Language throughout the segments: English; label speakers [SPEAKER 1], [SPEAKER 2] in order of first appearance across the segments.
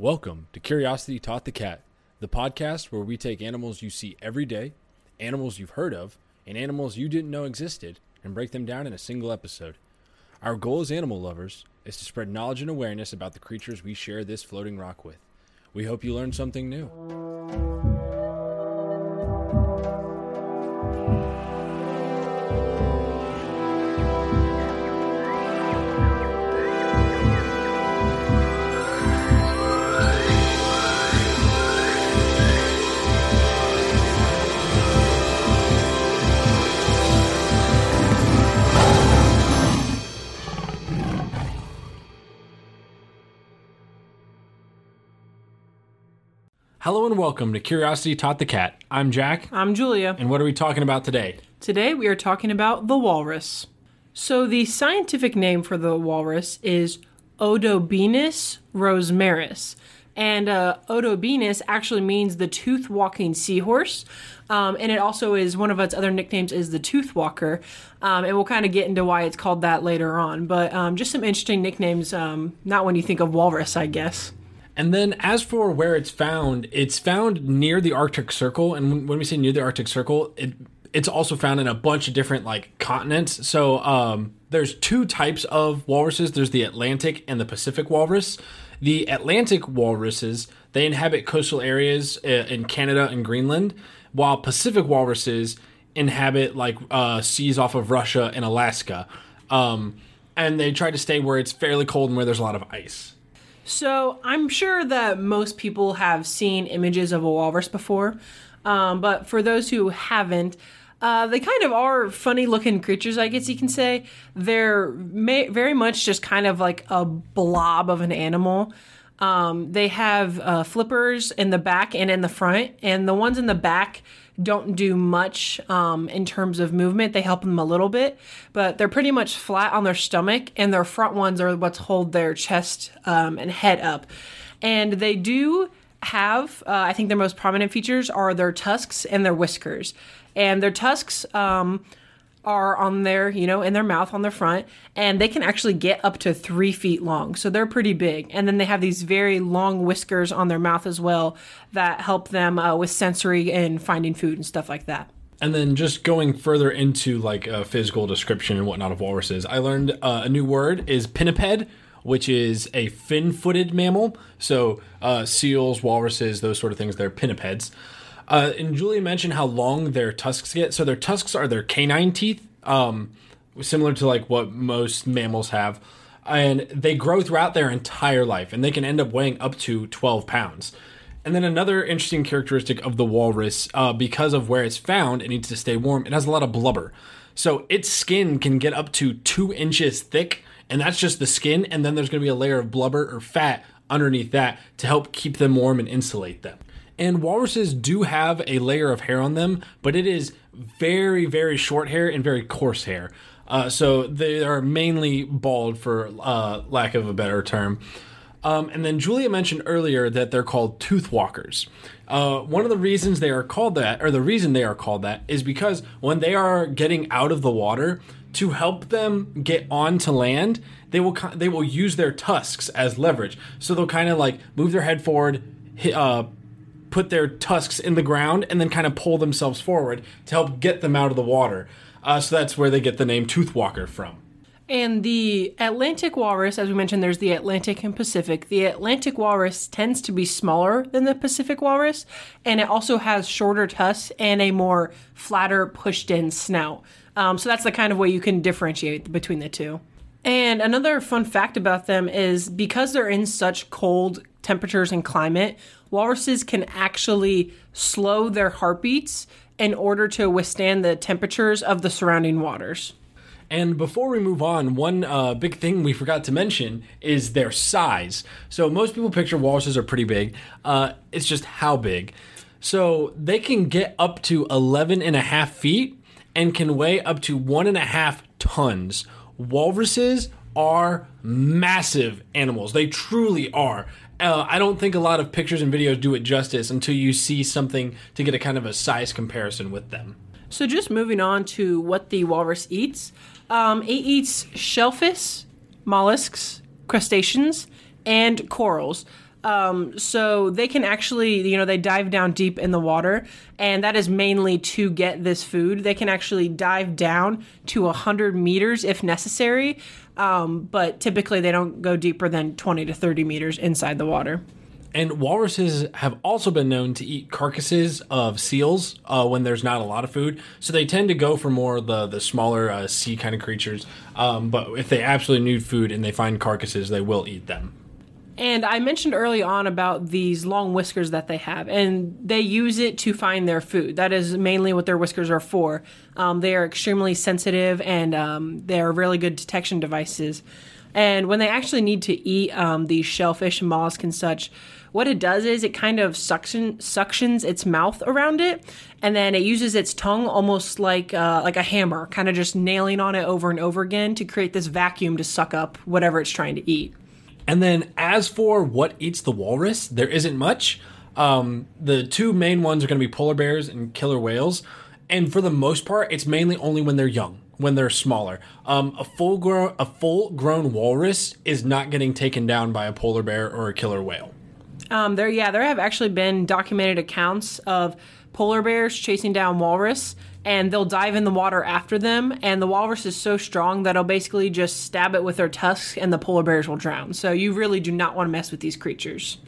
[SPEAKER 1] Welcome to Curiosity Taught the Cat, the podcast where we take animals you see every day, animals you've heard of, and animals you didn't know existed, and break them down in a single episode. Our goal as animal lovers is to spread knowledge and awareness about the creatures we share this floating rock with. We hope you learned something new. Hello and welcome to Curiosity Taught the Cat. I'm Jack,
[SPEAKER 2] I'm Julia.
[SPEAKER 1] and what are we talking about today?
[SPEAKER 2] Today we are talking about the walrus. So, the scientific name for the walrus is Odobenus rosmarus. And uh, Odobenus actually means the tooth walking seahorse. Um, and it also is one of its other nicknames is the tooth walker. Um, and we'll kind of get into why it's called that later on. But um, just some interesting nicknames, um, not when you think of walrus, I guess.
[SPEAKER 1] And then, as for where it's found, it's found near the Arctic Circle. And when- we say near the Arctic Circle, it it's also found in a bunch of different like continents. So um, there's two types of walruses. There's the Atlantic and the Pacific walrus. The Atlantic walruses they inhabit coastal areas uh, in Canada and Greenland, while Pacific walruses inhabit like uh, seas off of Russia and Alaska. Um, and they try to stay where it's fairly cold and where there's a lot of ice.
[SPEAKER 2] So I'm sure that most people have seen images of a walrus before, um, but for those who haven't, uh, they kind of are funny looking creatures, I guess you can say. They're ma- very much just kind of like a blob of an animal. Um, they have uh, flippers in the back and in the front, and the ones in the back don't do much um, in terms of movement. They help them a little bit, but they're pretty much flat on their stomach, and their front ones are what's hold their chest um, and head up. And they do have, uh, I think their most prominent features are their tusks and their whiskers. And their tusks, um, are on their, you know, in their mouth on their front, and they can actually get up to three feet long. So they're pretty big. And then they have these very long whiskers on their mouth as well that help them uh, with sensory and finding food and stuff like that.
[SPEAKER 1] And then just going further into like a physical description and whatnot of walruses, I learned uh, a new word is pinniped, which is a fin-footed mammal. So uh, seals, walruses, those sort of things, they're pinnipeds. Uh, and Julia mentioned how long their tusks get. So their tusks are their canine teeth, um, similar to like what most mammals have. And they grow throughout their entire life, and they can end up weighing up to 12 pounds. And then another interesting characteristic of the walrus, uh, because of where it's found, it needs to stay warm. It has a lot of blubber, so its skin can get up to two inches thick, and that's just the skin. And then there's going to be a layer of blubber or fat underneath that to help keep them warm and insulate them. And walruses do have a layer of hair on them, but it is very, very short hair and very coarse hair. Uh, so they are mainly bald, for uh, lack of a better term. Um, and then Julia mentioned earlier that they're called tooth walkers. Uh, one of the reasons they are called that, or the reason they are called that, is because when they are getting out of the water, to help them get onto land, they will they will use their tusks as leverage. So they'll kind of like move their head forward, hit, uh, put their tusks in the ground, and then kind of pull themselves forward to help get them out of the water. Uh, so that's where they get the name tooth walker from.
[SPEAKER 2] And the Atlantic walrus, as we mentioned, there's the Atlantic and Pacific. The Atlantic walrus tends to be smaller than the Pacific walrus, and it also has shorter tusks and a more flatter, pushed in snout. Um, so that's the kind of way you can differentiate between the two. And another fun fact about them is because they're in such cold temperatures and climate, walruses can actually slow their heartbeats in order to withstand the temperatures of the surrounding waters.
[SPEAKER 1] And before we move on, one uh, big thing we forgot to mention is their size. So most people picture walruses are pretty big. Uh, it's just how big. So they can get up to 11 and a half feet and can weigh up to one and a half tons. Walruses are massive animals. They truly are. Uh, I don't think a lot of pictures and videos do it justice until you see something to get a kind of a size comparison with them.
[SPEAKER 2] So, just moving on to what the walrus eats, um, it eats shellfish, mollusks, crustaceans, and corals. Um, so they can actually, you know, they dive down deep in the water, and that is mainly to get this food. They can actually dive down to 100 meters if necessary, um, but typically they don't go deeper than 20 to 30 meters inside the water.
[SPEAKER 1] And walruses have also been known to eat carcasses of seals uh, when there's not a lot of food. So they tend to go for more the the smaller uh, sea kind of creatures. Um, but if they absolutely need food and they find carcasses, they will eat them.
[SPEAKER 2] And I mentioned early on about these long whiskers that they have, and they use it to find their food. That is mainly what their whiskers are for. Um, they are extremely sensitive and um, they are really good detection devices. And when they actually need to eat um, these shellfish and mollusks and such, what it does is it kind of suction suctions its mouth around it, and then it uses its tongue almost like uh, like a hammer, kind of just nailing on it over and over again to create this vacuum to suck up whatever it's trying to eat.
[SPEAKER 1] And then as for what eats the walrus, there isn't much. Um, the two main ones are going to be polar bears and killer whales. And for the most part, it's mainly only when they're young, when they're smaller. Um, a full grown a full grown walrus is not getting taken down by a polar bear or a killer whale.
[SPEAKER 2] Um, there, yeah, there have actually been documented accounts of polar bears chasing down walrus, and they'll dive in the water after them. And the walrus is so strong that it'll basically just stab it with their tusks, and the polar bears will drown. So you really do not want to mess with these creatures.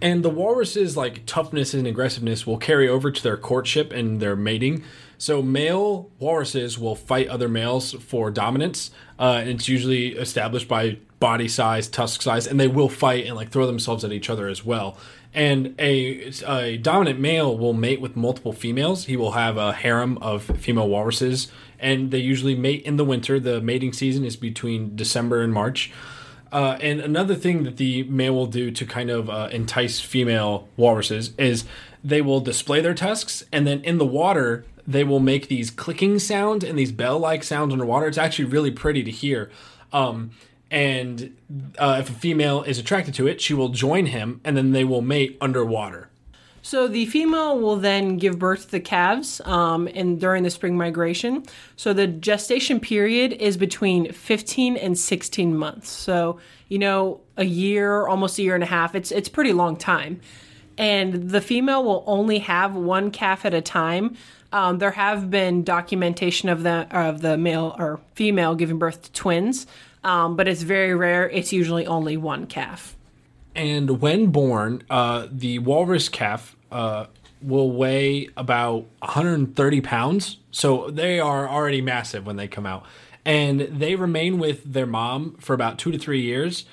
[SPEAKER 1] And the walrus's like toughness and aggressiveness will carry over to their courtship and their mating. So male walruses will fight other males for dominance. Uh, and it's usually established by body size, tusk size, and they will fight and like throw themselves at each other as well. And a, a dominant male will mate with multiple females. He will have a harem of female walruses, and they usually mate in the winter. The mating season is between December and March. Uh, and another thing that the male will do to kind of uh, entice female walruses is they will display their tusks, and then in the water, they will make these clicking sounds and these bell like sounds underwater. It's actually really pretty to hear. Um, and uh, if a female is attracted to it, she will join him, and then they will mate underwater.
[SPEAKER 2] So the female will then give birth to the calves um, and during the spring migration. So the gestation period is between 15 and 16 months. So you know, a year, almost a year and a half. It's it's pretty long time. And the female will only have one calf at a time. Um, there have been documentation of the of the male or female giving birth to twins, um, but it's very rare. It's usually only one calf.
[SPEAKER 1] And when born, uh, the walrus calf uh, will weigh about 130 pounds. So they are already massive when they come out. And they remain with their mom for about two to three years.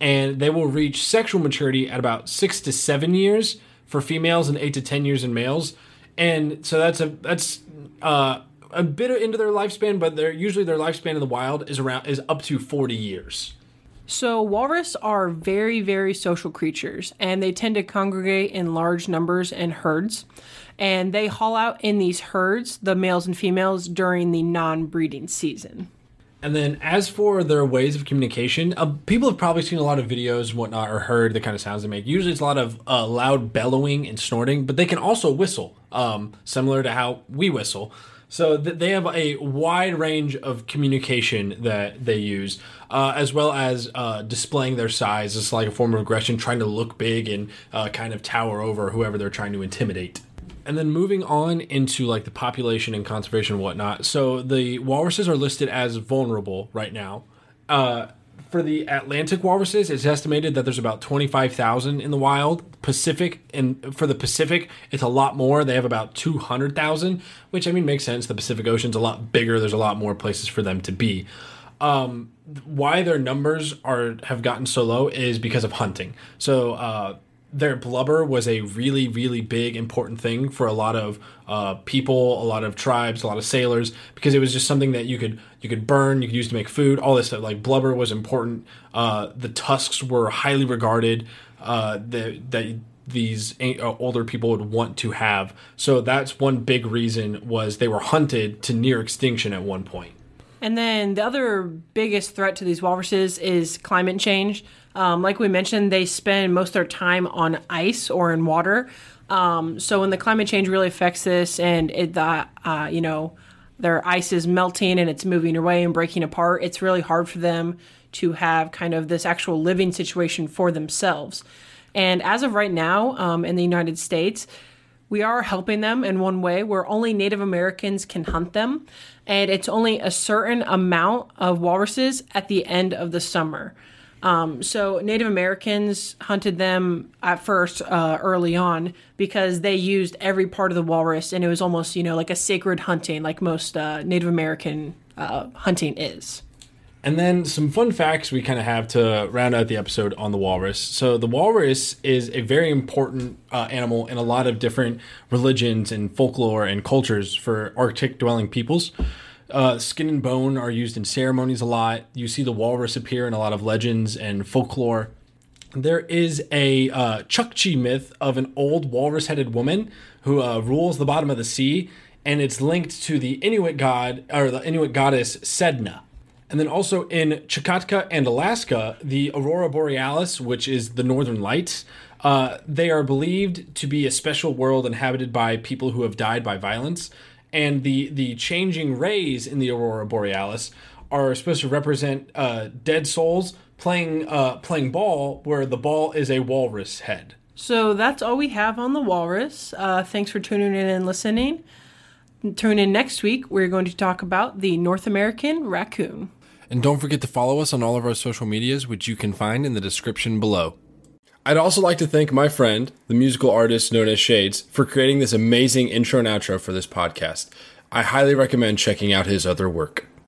[SPEAKER 1] And they will reach sexual maturity at about six to seven years for females and eight to 10 years in males. And so that's a, that's, uh, a bit into their lifespan, but they're usually their lifespan in the wild is around is up to 40 years.
[SPEAKER 2] So, walrus are very, very social creatures, and they tend to congregate in large numbers and herds. And they haul out in these herds, the males and females, during the non breeding season.
[SPEAKER 1] And then, as for their ways of communication, uh, people have probably seen a lot of videos and whatnot or heard the kind of sounds they make. Usually, it's a lot of uh, loud bellowing and snorting, but they can also whistle, um, similar to how we whistle. So th- they have a wide range of communication that they use, uh, as well as uh, displaying their size It's like a form of aggression, trying to look big and uh, kind of tower over whoever they're trying to intimidate. And then moving on into like the population and conservation and whatnot. So the walruses are listed as vulnerable right now. Uh, for the Atlantic walruses, it's estimated that there's about 25,000 in the wild. Pacific and for the Pacific, it's a lot more. They have about 200,000, which I mean makes sense. The Pacific Ocean's a lot bigger. There's a lot more places for them to be. Um, why their numbers are have gotten so low is because of hunting. So uh, their blubber was a really really big important thing for a lot of uh, people a lot of tribes a lot of sailors because it was just something that you could you could burn you could use to make food all this stuff like blubber was important uh, the tusks were highly regarded uh, that these uh, older people would want to have so that's one big reason was they were hunted to near extinction at one point. point
[SPEAKER 2] and then the other biggest threat to these walruses is climate change. Um, like we mentioned, they spend most of their time on ice or in water. Um, so when the climate change really affects this, and it, the uh, you know their ice is melting and it's moving away and breaking apart, it's really hard for them to have kind of this actual living situation for themselves. And as of right now, um, in the United States, we are helping them in one way where only Native Americans can hunt them, and it's only a certain amount of walruses at the end of the summer. Um, so Native Americans hunted them at first uh, early on because they used every part of the walrus, and it was almost you know like a sacred hunting, like most uh, Native American uh, hunting is.
[SPEAKER 1] And then some fun facts we kind of have to round out the episode on the walrus. So, the walrus is a very important uh, animal in a lot of different religions and folklore and cultures for Arctic dwelling peoples. Uh, skin and bone are used in ceremonies a lot. You see the walrus appear in a lot of legends and folklore. There is a uh, Chukchi myth of an old walrus headed woman who uh, rules the bottom of the sea, and it's linked to the Inuit god or the Inuit goddess Sedna. And then also in Chukotka and Alaska, the Aurora Borealis, which is the northern lights, uh, they are believed to be a special world inhabited by people who have died by violence. And the, the changing rays in the Aurora Borealis are supposed to represent uh, dead souls playing uh, playing ball, where the ball is a walrus head.
[SPEAKER 2] So that's all we have on the walrus. Uh, thanks for tuning in and listening. Tune in next week. We're going to talk about the North American raccoon.
[SPEAKER 1] And don't forget to follow us on all of our social medias, which you can find in the description below. I'd also like to thank my friend, the musical artist known as Shades, for creating this amazing intro and outro for this podcast. I highly recommend checking out his other work.